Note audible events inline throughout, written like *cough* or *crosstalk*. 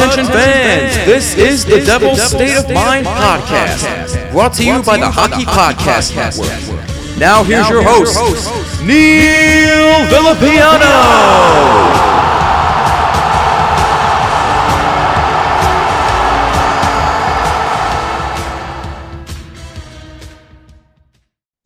Attention fans, this is the Devil's State of Mind podcast, brought to you by the Hockey Podcast Network. Now here's your host, Neil Villapiano.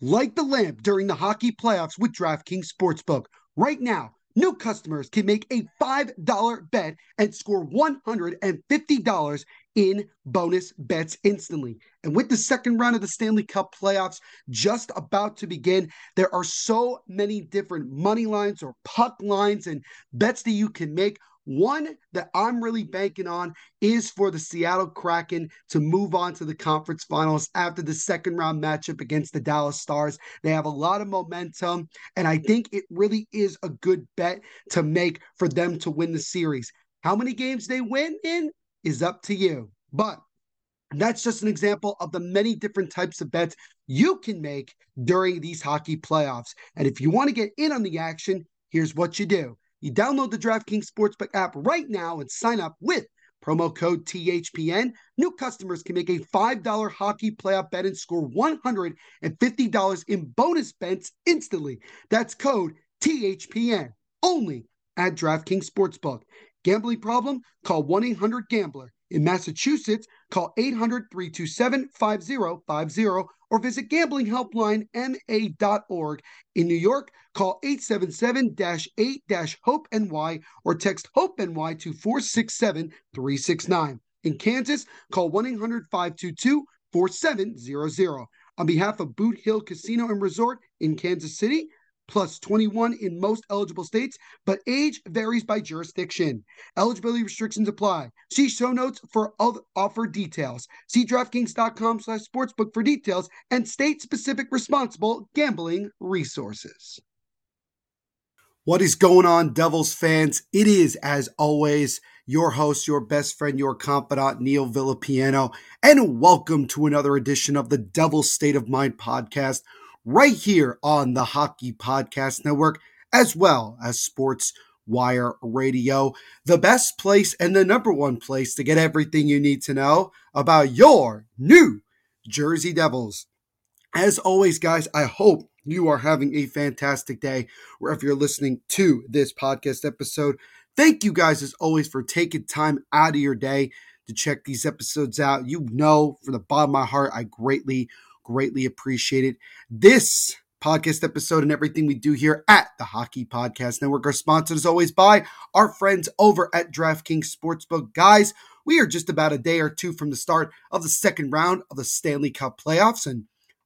Light the lamp during the hockey playoffs with DraftKings Sportsbook. Right now, new customers can make a $5 bet and score $150 in bonus bets instantly. And with the second round of the Stanley Cup playoffs just about to begin, there are so many different money lines or puck lines and bets that you can make. One that I'm really banking on is for the Seattle Kraken to move on to the conference finals after the second round matchup against the Dallas Stars. They have a lot of momentum, and I think it really is a good bet to make for them to win the series. How many games they win in is up to you. But that's just an example of the many different types of bets you can make during these hockey playoffs. And if you want to get in on the action, here's what you do. You download the DraftKings Sportsbook app right now and sign up with promo code THPN. New customers can make a $5 hockey playoff bet and score $150 in bonus bets instantly. That's code THPN only at DraftKings Sportsbook. Gambling problem? Call 1 800 Gambler. In Massachusetts, call 800 327 5050 or visit gamblinghelplinema.org. In New York, call 877 8 HOPE NY or text HOPE NY to 467 369. In Kansas, call 1 800 522 4700. On behalf of Boot Hill Casino and Resort in Kansas City, plus 21 in most eligible states, but age varies by jurisdiction. Eligibility restrictions apply. See show notes for other offer details. See DraftKings.com slash sportsbook for details and state-specific responsible gambling resources. What is going on, Devils fans? It is, as always, your host, your best friend, your confidant, Neil Villapiano, and welcome to another edition of the Devil's State of Mind podcast – right here on the Hockey Podcast Network, as well as Sports Wire Radio, the best place and the number one place to get everything you need to know about your New Jersey Devils. As always, guys, I hope you are having a fantastic day wherever you're listening to this podcast episode. Thank you guys, as always, for taking time out of your day to check these episodes out. You know, from the bottom of my heart, I greatly Greatly appreciated. This podcast episode and everything we do here at the Hockey Podcast Network are sponsored as always by our friends over at DraftKings Sportsbook. Guys, we are just about a day or two from the start of the second round of the Stanley Cup playoffs and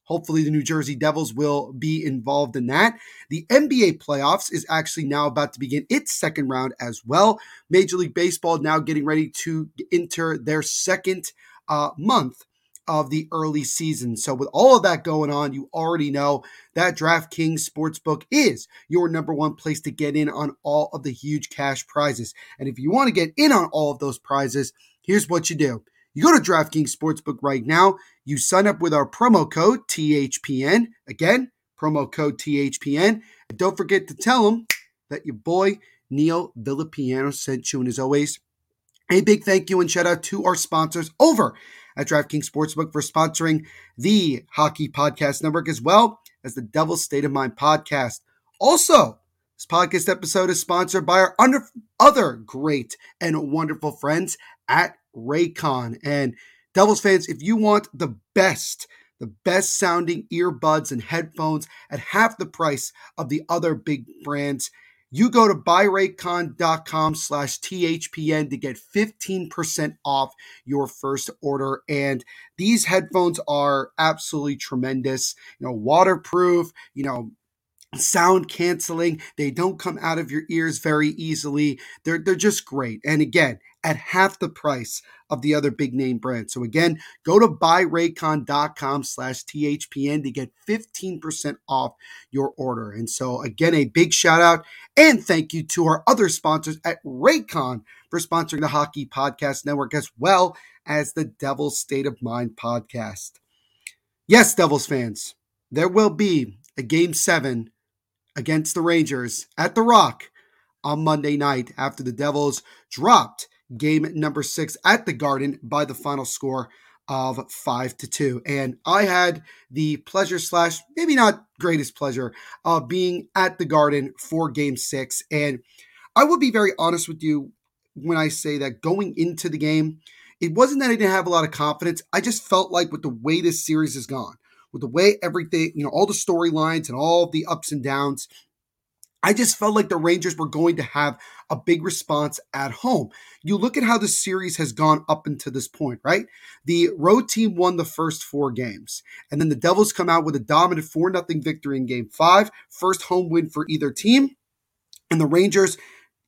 Hopefully, the New Jersey Devils will be involved in that. The NBA playoffs is actually now about to begin its second round as well. Major League Baseball now getting ready to enter their second uh, month of the early season. So, with all of that going on, you already know that DraftKings Sportsbook is your number one place to get in on all of the huge cash prizes. And if you want to get in on all of those prizes, here's what you do. You go to DraftKings Sportsbook right now, you sign up with our promo code THPN. Again, promo code THPN. And don't forget to tell them that your boy Neil Villapiano sent you. And as always, a big thank you and shout out to our sponsors over at DraftKings Sportsbook for sponsoring the Hockey Podcast Network as well as the Devil's State of Mind podcast. Also, this podcast episode is sponsored by our under, other great and wonderful friends at Raycon. And Devils fans, if you want the best, the best sounding earbuds and headphones at half the price of the other big brands, you go to buyraycon.com slash THPN to get 15% off your first order. And these headphones are absolutely tremendous, you know, waterproof, you know, sound canceling. They don't come out of your ears very easily. They're, they're just great. And again, at half the price of the other big name brands. So again, go to buyraycon.com slash THPN to get 15% off your order. And so again, a big shout out and thank you to our other sponsors at Raycon for sponsoring the Hockey Podcast Network as well as the Devil's State of Mind podcast. Yes, Devils fans, there will be a game seven against the Rangers at the Rock on Monday night after the Devils dropped game number six at the Garden by the final score of five to two. And I had the pleasure slash maybe not greatest pleasure of being at the Garden for game six. And I will be very honest with you when I say that going into the game, it wasn't that I didn't have a lot of confidence. I just felt like with the way this series has gone, with the way everything, you know, all the storylines and all the ups and downs, I just felt like the Rangers were going to have a big response at home. You look at how the series has gone up until this point, right? The road team won the first four games, and then the Devils come out with a dominant 4 0 victory in game five, first home win for either team. And the Rangers,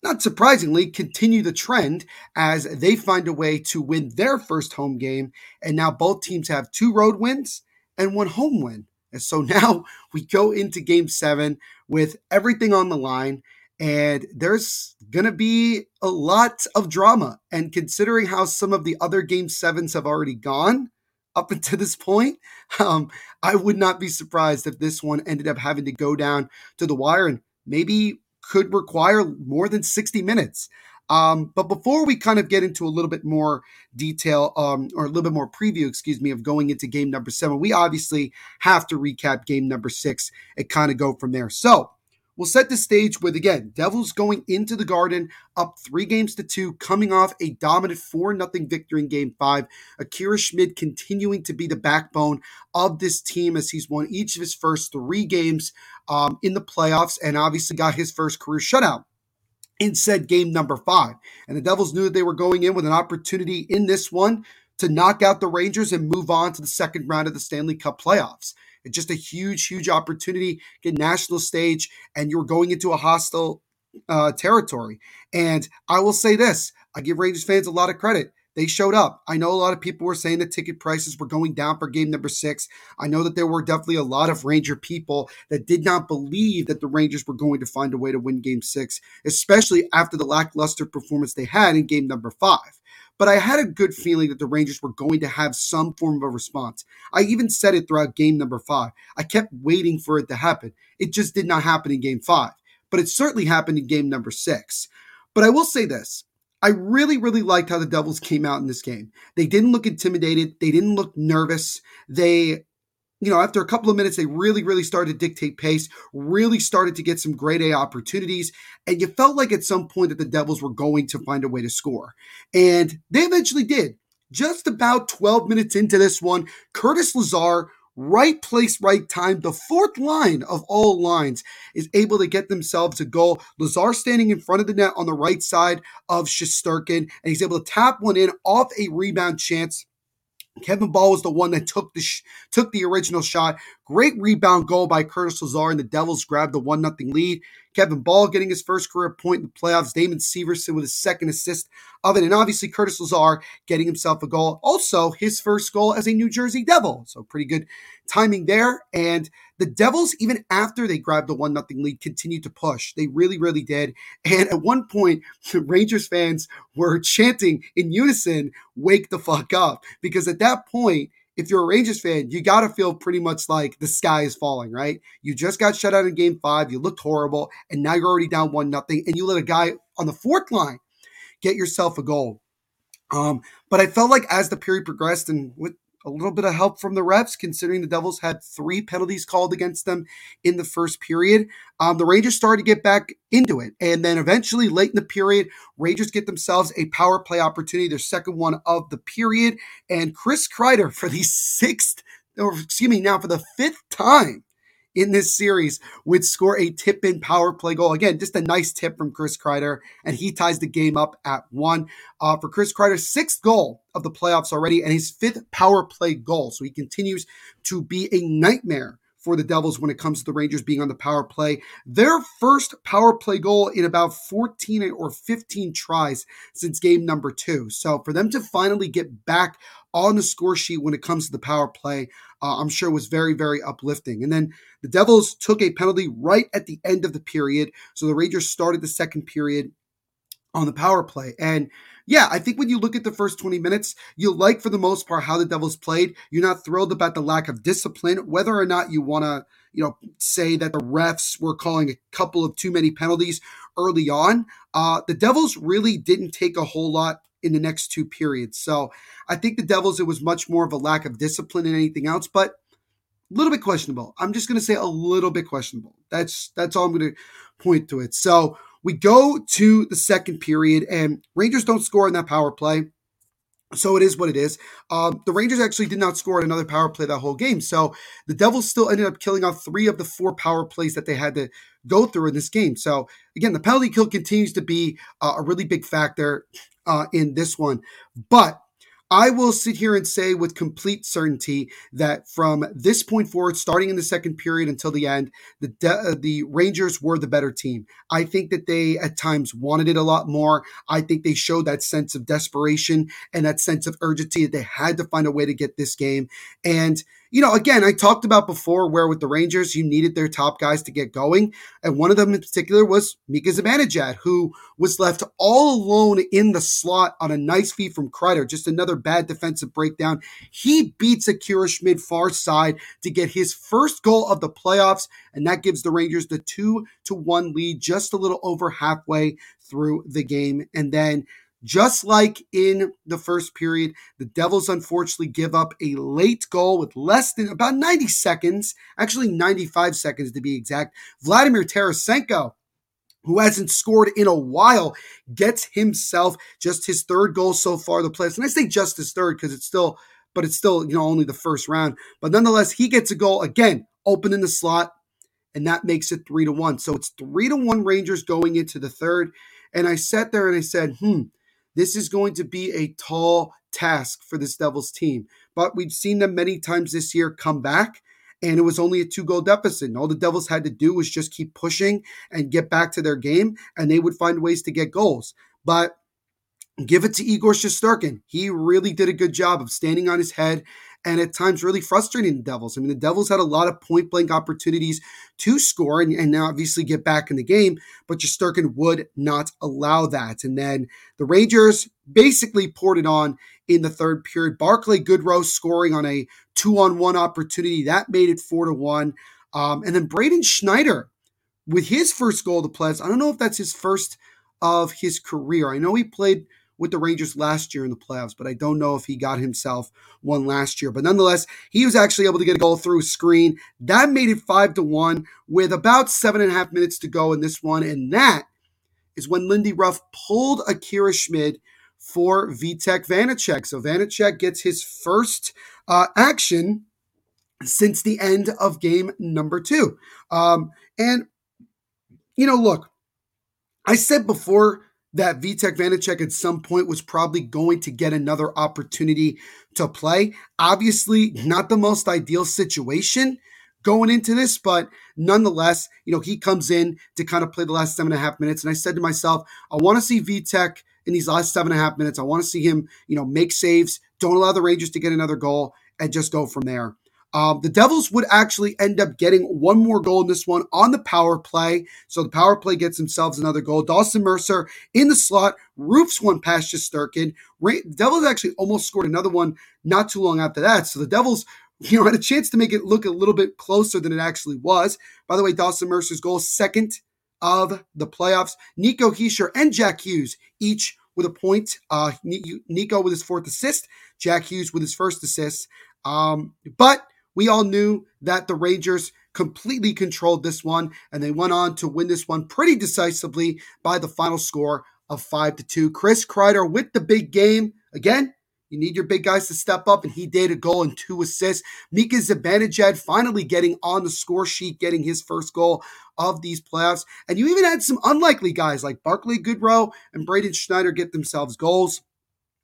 not surprisingly, continue the trend as they find a way to win their first home game. And now both teams have two road wins and one home win. And so *laughs* now we go into game seven with everything on the line. And there's going to be a lot of drama. And considering how some of the other game sevens have already gone up *laughs* until this point, um, I would not be surprised if this one ended up having to go down to the wire and maybe could require more than 60 minutes. Um, but before we kind of get into a little bit more detail, um, or a little bit more preview, excuse me, of going into game number seven, we obviously have to recap game number six and kind of go from there. So we'll set the stage with again Devils going into the Garden up three games to two, coming off a dominant four nothing victory in Game Five. Akira Schmid continuing to be the backbone of this team as he's won each of his first three games um, in the playoffs, and obviously got his first career shutout in said game number five. And the Devils knew that they were going in with an opportunity in this one to knock out the Rangers and move on to the second round of the Stanley Cup playoffs. It's just a huge, huge opportunity, get national stage, and you're going into a hostile uh, territory. And I will say this I give Rangers fans a lot of credit. They showed up. I know a lot of people were saying that ticket prices were going down for game number six. I know that there were definitely a lot of Ranger people that did not believe that the Rangers were going to find a way to win game six, especially after the lackluster performance they had in game number five. But I had a good feeling that the Rangers were going to have some form of a response. I even said it throughout game number five. I kept waiting for it to happen. It just did not happen in game five, but it certainly happened in game number six. But I will say this I really, really liked how the Devils came out in this game. They didn't look intimidated. They didn't look nervous. They, you know, after a couple of minutes, they really, really started to dictate pace, really started to get some grade A opportunities. And you felt like at some point that the Devils were going to find a way to score. And they eventually did. Just about 12 minutes into this one, Curtis Lazar right place, right time. The fourth line of all lines is able to get themselves a goal. Lazar standing in front of the net on the right side of Shesterkin, and he's able to tap one in off a rebound chance. Kevin Bahl was the one that took the sh- took the original shot. Great rebound goal by Curtis Lazar, and the Devils grabbed the one nothing lead. Kevin Bahl getting his first career point in the playoffs. Damon Severson with his second assist of it. And obviously Curtis Lazar getting himself a goal. Also his first goal as a New Jersey Devil. So pretty good timing there. And the Devils, even after they grabbed the one nothing lead, continued to push. They really, really did. And at one point, the Rangers fans were chanting in unison, wake the fuck up. Because at that point, if you're a Rangers fan, you got to feel pretty much like the sky is falling, right? You just got shut out in game five. You looked horrible. And now you're already down one nothing. And you let a guy on the fourth line get yourself a goal. Um, but I felt like as the period progressed and with a little bit of help from the refs, considering the Devils had three penalties called against them in the first period. Um, the Rangers started to get back into it. And then eventually, late in the period, Rangers get themselves a power play opportunity, their second one of the period. And Chris Kreider, for the *laughs* sixth, or excuse me, now for the fifth time, in this series would score a tip in power play goal. Again, just a nice tip from Chris Kreider, and he ties the game up at one. Uh, for Chris Kreider's sixth goal of the playoffs already, and his fifth power play goal. So he continues to be a nightmare for the Devils when it comes to the Rangers being on the power play. Their first power play goal in about 14 or 15 tries since game number two. So for them to finally get back on the score sheet when it comes to the power play, uh, I'm sure was very, very uplifting. And then the Devils took a penalty right at the end of the period. So the Rangers started the second period on the power play. And yeah, I think when you look at the first 20 minutes, you like for the most part how the Devils played. You're not thrilled about the lack of discipline, whether or not you want to, you know, say that the refs were calling a couple of too many penalties early on. Uh, the Devils really didn't take a whole lot in the next two periods. So I think the Devils, it was much more of a lack of discipline than anything else, but a little bit questionable. I'm just going to say a little bit questionable. That's that's all I'm going to point to it. So we go to the second period, and Rangers don't score in that power play. So it is what it is. Um, the Rangers actually did not score in another power play that whole game. So the Devils still ended up killing off three of the four power plays that they had to go through in this game. So again, the penalty kill continues to be uh, a really big factor uh, in this one. But I will sit here and say with complete certainty that from this point forward, starting in the second period until the end, the de- uh, the Rangers were the better team. I think that they at times wanted it a lot more. I think they showed that sense of desperation and that sense of urgency that they had to find a way to get this game. And you know, again, I talked about before where with the Rangers, you needed their top guys to get going. And one of them in particular was Mika Zibanejad, who was left all alone in the slot on a nice feed from Kreider. Just another bad defensive breakdown. He beats Akira Schmid far side to get his first goal of the playoffs. And that gives the Rangers the two to one lead, just a little over halfway through the game. And then just like in the first period, the Devils unfortunately give up a late goal with less than about 90 seconds, actually 95 seconds to be exact. Vladimir Tarasenko, who hasn't scored in a while, gets himself just his third goal so far the playoffs. And I say just his third because it's still, but it's still, you know, only the first round. But nonetheless, he gets a goal again, open in the slot, and that makes it three to one. So it's three to one Rangers going into the third. And I sat there and I said, hmm, this is going to be a tall task for this Devils team. But we've seen them many times this year come back, and it was only a two goal deficit. And all the Devils had to do was just keep pushing and get back to their game, and they would find ways to get goals. But give it to Igor Shesterkin. He really did a good job of standing on his head and at times really frustrating the Devils. I mean, the Devils had a lot of point blank opportunities to score and, and obviously get back in the game, but Shesterkin would not allow that. And then the Rangers basically poured it on in the third period. Barclay Goodrow scoring on a two on one opportunity that made it four to one. Um, and then Braden Schneider with his first goal of the playoffs. I don't know if that's his first of his career. I know he played with the Rangers last year in the playoffs, but I don't know if he got himself one last year. But nonetheless, he was actually able to get a goal through screen. That made it five to one with about seven and a half minutes to go in this one. And that is when Lindy Ruff pulled Akira Schmid for Vitek Vanecek. So Vanecek gets his first uh, action since the end of game number two. Um, and, you know, look, I said before that Vitek Vanecek at some point was probably going to get another opportunity to play. Obviously, not the most ideal situation going into this, but nonetheless, you know, he comes in to kind of play the last seven and a half minutes. And I said to myself, I want to see Vitek in these last seven and a half minutes. I want to see him, you know, make saves, don't allow the Rangers to get another goal, and just go from there. Um, the Devils would actually end up getting one more goal in this one on the power play. So the power play gets themselves another goal. Dawson Mercer in the slot, roofs one past Shesterkin. The Devils actually almost scored another one not too long after that. So the Devils, *laughs* you know, had a chance to make it look a little bit closer than it actually was. By the way, Dawson Mercer's goal, second of the playoffs. Nico Hischier and Jack Hughes each with a point. Uh, Nico with his fourth assist, Jack Hughes with his first assist. Um, but we all knew that the Rangers completely controlled this one, and they went on to win this one pretty decisively by the final score of five to two. Chris Kreider with the big game again. You need your big guys to step up, and he did a goal and two assists. Mika Zibanejad finally getting on the score sheet, getting his first goal of these playoffs. And you even had some unlikely guys like Barclay Goodrow and Braden Schneider get themselves goals.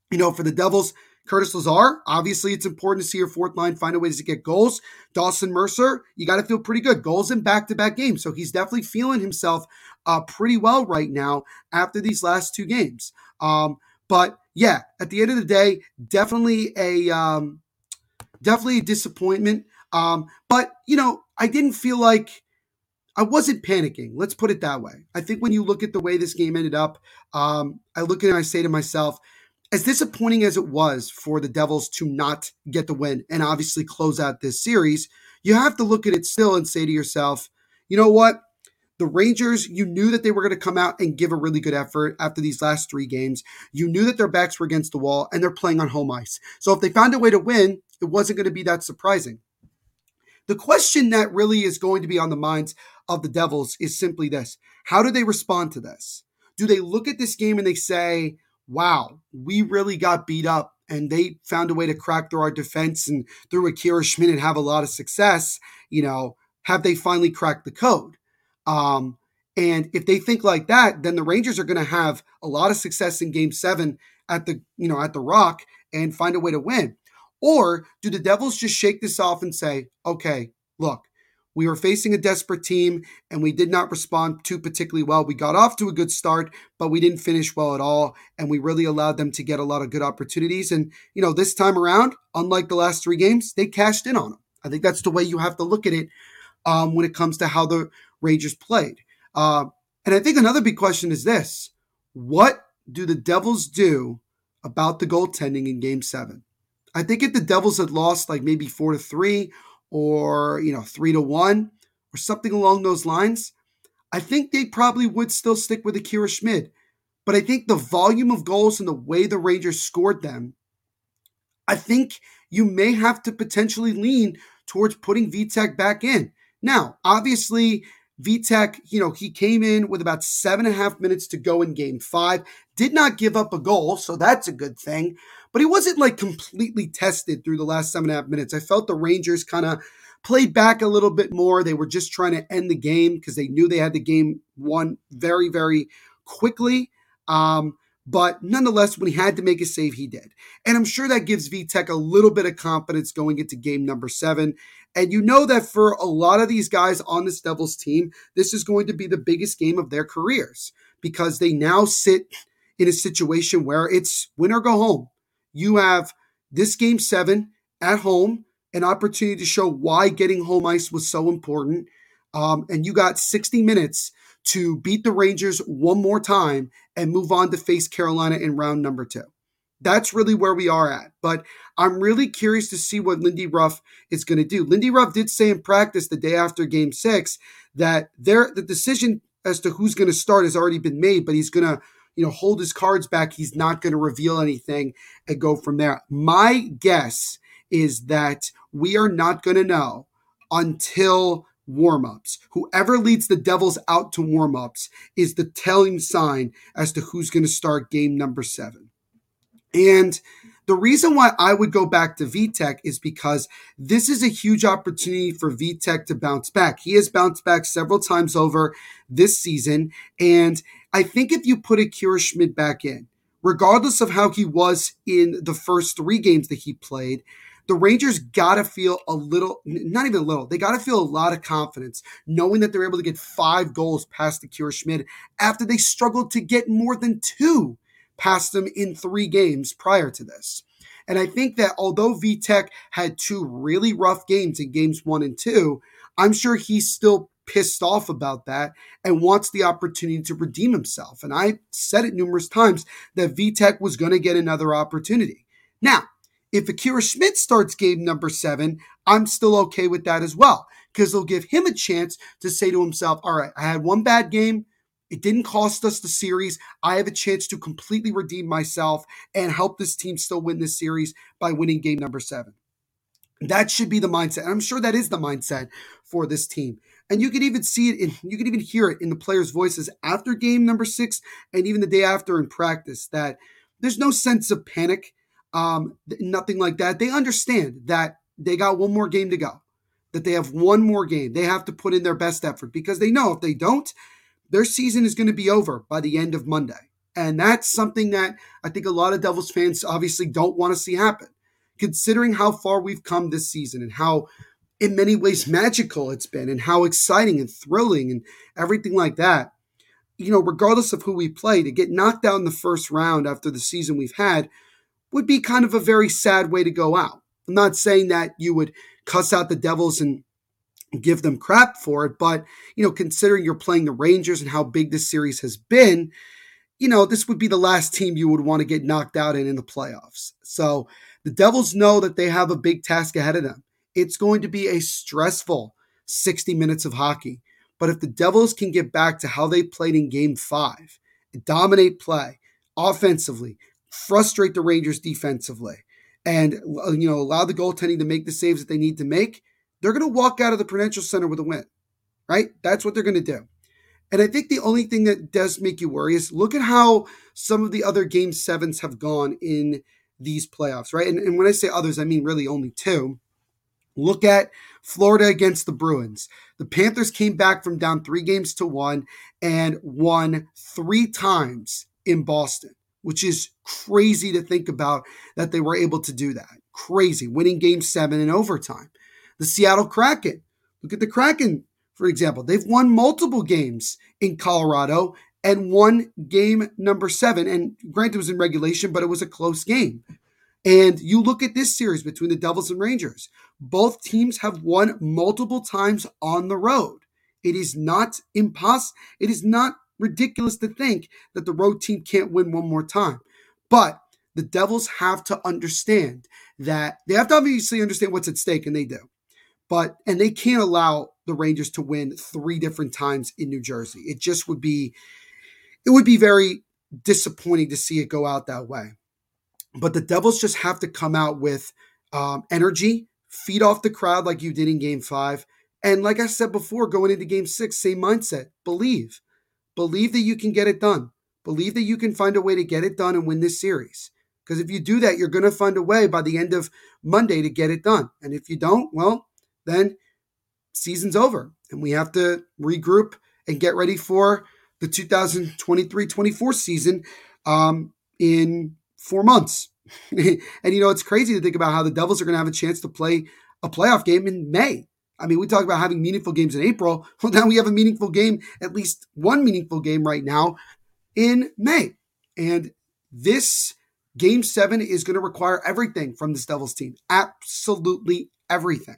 You know, for the Devils, Curtis Lazar, obviously it's important to see your fourth line find a way to get goals. Dawson Mercer, you got to feel pretty good. Goals in back to back games. So he's definitely feeling himself uh, pretty well right now after these last two games. Um, but yeah, at the end of the day, definitely a um, definitely a disappointment. Um, but you know, I didn't feel like I wasn't panicking. Let's put it that way. I think when you look at the way this game ended up, um, I look at it and I say to myself, as disappointing as it was for the Devils to not get the win and obviously close out this series, you have to look at it still and say to yourself, you know what? The Rangers, you knew that they were going to come out and give a really good effort after these last three games. You knew that their backs were against the wall and they're playing on home ice. So if they found a way to win, it wasn't going to be that surprising. The question that really is going to be on the minds of the Devils is simply this How do they respond to this? Do they look at this game and they say, wow, we really got beat up and they found a way to crack through our defense and through Akira Schmid and have a lot of success, you know, have they finally cracked the code? Um, and if they think like that, then the Rangers are going to have a lot of success in game seven at the, you know, at the rock and find a way to win. Or do the Devils just shake this off and say, okay, look, we were facing a desperate team and we did not respond too particularly well. We got off to a good start, but we didn't finish well at all. And we really allowed them to get a lot of good opportunities. And, you know, this time around, unlike the last three games, they cashed in on them. I think that's the way you have to look at it um, when it comes to how the Rangers played. Uh, and I think another big question is this what do the Devils do about the goaltending in game seven? I think if the Devils had lost like maybe four to three or, you know, three to one or something along those lines, I think they probably would still stick with Akira Schmid. But I think the volume of goals and the way the Rangers scored them, I think you may have to potentially lean towards putting Vitek back in. Now, obviously, Vitek, you know, he came in with about seven and a half minutes to go in game five, did not give up a goal, so that's a good thing but he wasn't like completely tested through the last seven and a half minutes. I felt the Rangers kind of played back a little bit more. They were just trying to end the game because they knew they had the game won very, very quickly. Um, but nonetheless, when he had to make a save, he did. And I'm sure that gives Vitek a little bit of confidence going into game number seven. And you know that for a lot of these guys on this Devils team, this is going to be the biggest game of their careers because they now sit in a situation where it's win or go home you have this game seven at home, an opportunity to show why getting home ice was so important. Um, and you got 60 minutes to beat the Rangers one more time and move on to face Carolina in round number two. That's really where we are at. But I'm really curious to see what Lindy Ruff is going to do. Lindy Ruff did say in practice the day after game six that there the decision as to who's going to start has already been made, but he's going to you know, hold his cards back. He's not going to reveal anything and go from there. My guess is that we are not going to know until warmups. Whoever leads the Devils out to warmups is the telling sign as to who's going to start game number seven. And the reason why I would go back to Vitek is because this is a huge opportunity for Vitek to bounce back. He has bounced back several times over this season. And I think if you put Akira Schmid back in, regardless of how he was in the first three games that he played, the Rangers got to feel a little, not even a little, they got to feel a lot of confidence knowing that they're able to get five goals past Akira Schmid after they struggled to get more than two past them in three games prior to this. And I think that although Vitek had two really rough games in games one and two, I'm sure he's still pissed off about that and wants the opportunity to redeem himself. And I said it numerous times that Vitek was going to get another opportunity. Now, if Akira Schmid starts game number seven, I'm still okay with that as well because it'll give him a chance to say to himself, all right, I had one bad game. It didn't cost us the series. I have a chance to completely redeem myself and help this team still win this series by winning game number seven. That should be the mindset. And I'm sure that is the mindset for this team. And you can even see it in, you can even hear it in the players' voices after game number six and even the day after in practice that there's no sense of panic, um, nothing like that. They understand that they got one more game to go, that they have one more game. They have to put in their best effort because they know if they don't, their season is going to be over by the end of Monday. And that's something that I think a lot of Devils fans obviously don't want to see happen. Considering how far we've come this season and how, in many ways, magical it's been and how exciting and thrilling and everything like that, you know, regardless of who we play, to get knocked out in the first round after the season we've had would be kind of a very sad way to go out. I'm not saying that you would cuss out the Devils and give them crap for it, but you know, considering you're playing the Rangers and how big this series has been, you know, this would be the last team you would want to get knocked out in in the playoffs. So the Devils know that they have a big task ahead of them. It's going to be a stressful 60 minutes of hockey. But if the Devils can get back to how they played in game five, dominate play offensively, frustrate the Rangers defensively, and uh, you know allow the goaltending to make the saves that they need to make, they're going to walk out of the Prudential Center with a win. Right? That's what they're going to do. And I think the only thing that does make you worry is look at how some of the other game sevens have gone in these playoffs, right? And, and when I say others, I mean really only two. Look at Florida against the Bruins. The Panthers came back from down three games to one and won three times in Boston, which is crazy to think about that they were able to do that. Crazy, winning game seven in overtime. The Seattle Kraken. Look at the Kraken, for example. They've won multiple games in Colorado and won game number seven. And granted, it was in regulation, but it was a close game. And you look at this series between the Devils and Rangers, both teams have won multiple times on the road. It is not impossible. It is not ridiculous to think that the road team can't win one more time. But the Devils have to understand that they have to obviously understand what's at stake, and they do. But, and they can't allow the Rangers to win three different times in New Jersey. It just would be, it would be very disappointing to see it go out that way. But the Devils just have to come out with um, energy, feed off the crowd like you did in game five. And like I said before, going into game six, same mindset. Believe. Believe that you can get it done. Believe that you can find a way to get it done and win this series. Because if you do that, you're going to find a way by the end of Monday to get it done. And if you don't, well, then season's over. And we have to regroup and get ready for the 2023 24 season um, in four months. *laughs* and you know, it's crazy to think about how the Devils are going to have a chance to play a playoff game in May. I mean, we talk about having meaningful games in April. *laughs* Well, now we have a meaningful game, at least one meaningful game right now in May. And this game seven is going to require everything from this Devils team. Absolutely everything.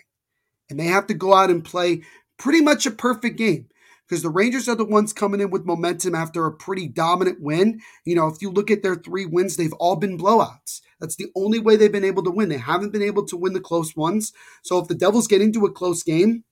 And they have to go out and play pretty much a perfect game because the Rangers are the ones coming in with momentum after a pretty dominant win. You know, if you look at their three wins, they've all been blowouts. That's the only way they've been able to win. They haven't been able to win the close ones. So if the Devils get into a close game,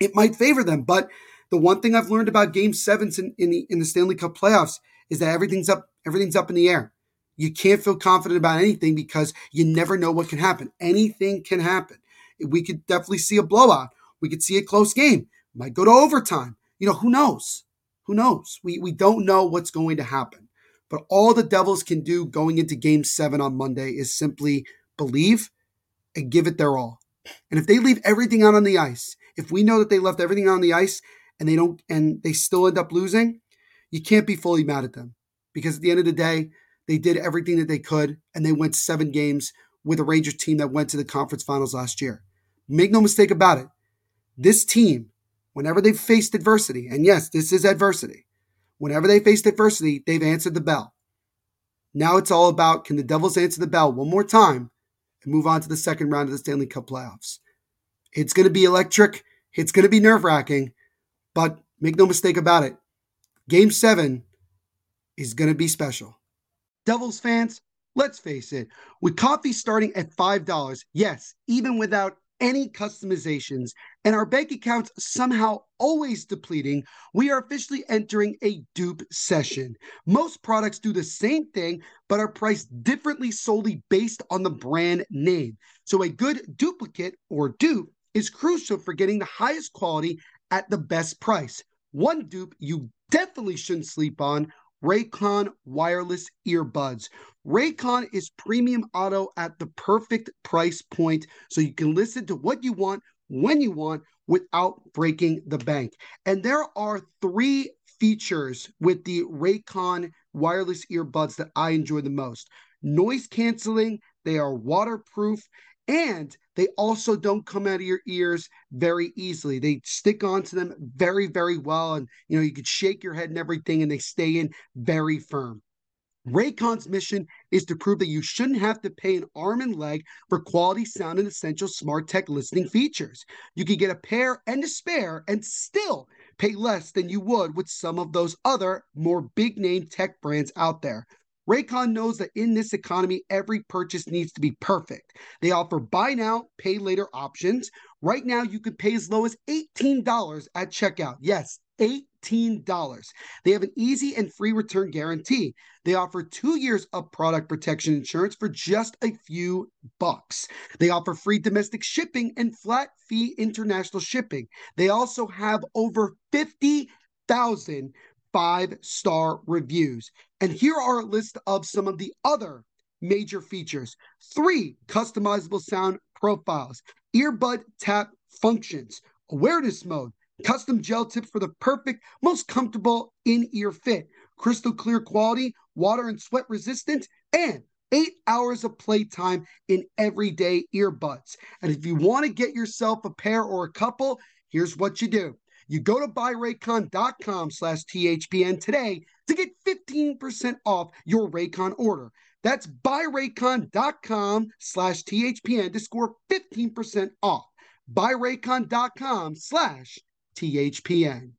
it might favor them. But the one thing I've learned about game sevens in, in the in the Stanley Cup playoffs is that everything's up, everything's up in the air. You can't feel confident about anything because you never know what can happen. Anything can happen. We could definitely see a blowout. We could see a close game. Might go to overtime you know, who knows? Who knows? We, we don't know what's going to happen. But all the Devils can do going into game seven on Monday is simply believe and give it their all. And if they leave everything out on the ice, if we know that they left everything on the ice and they don't and they still end up losing, you can't be fully mad at them. Because at the end of the day, they did everything that they could and they went seven games with a Rangers team that went to the conference finals last year. Make no mistake about it. This team whenever they've faced adversity, and yes, this is adversity, whenever they faced adversity, they've answered the bell. Now it's all about can the Devils answer the bell one more time and move on to the second round of the Stanley Cup playoffs? It's going to be electric. It's going to be nerve wracking, but make no mistake about it. Game seven is going to be special. Devils fans, let's face it, with coffee starting at $5, yes, even without any customizations, and our bank accounts somehow always depleting, we are officially entering a dupe session. Most products do the same thing, but are priced differently solely based on the brand name. So a good duplicate or dupe is crucial for getting the highest quality at the best price. One dupe you definitely shouldn't sleep on Raycon wireless earbuds. Raycon is premium audio at the perfect price point so you can listen to what you want when you want without breaking the bank. And there are three features with the Raycon wireless earbuds that I enjoy the most. Noise canceling, they are waterproof, and they also don't come out of your ears very easily. They stick onto them very, very well. And you know, you could shake your head and everything, and they stay in very firm. Raycon's mission is to prove that you shouldn't have to pay an arm and leg for quality sound and essential smart tech listening features. You can get a pair and a spare and still pay less than you would with some of those other more big name tech brands out there. Raycon knows that in this economy, every purchase needs to be perfect. They offer buy now, pay later options. Right now, you can pay as low as $18 at checkout. Yes, $18. They have an easy and free return guarantee. They offer two years of product protection insurance for just a few bucks. They offer free domestic shipping and flat fee international shipping. They also have over 50,000 five star reviews. And here are a list of some of the other major features three customizable sound profiles, earbud tap functions, awareness mode, custom gel tips for the perfect, most comfortable in ear fit, crystal clear quality, water and sweat resistant, and eight hours of playtime in everyday earbuds. And if you want to get yourself a pair or a couple, here's what you do. You go to buyraycon.com slash THPN today to get 15% off your Raycon order. That's buyraycon.com slash THPN to score 15% off. Buyraycon.com slash THPN.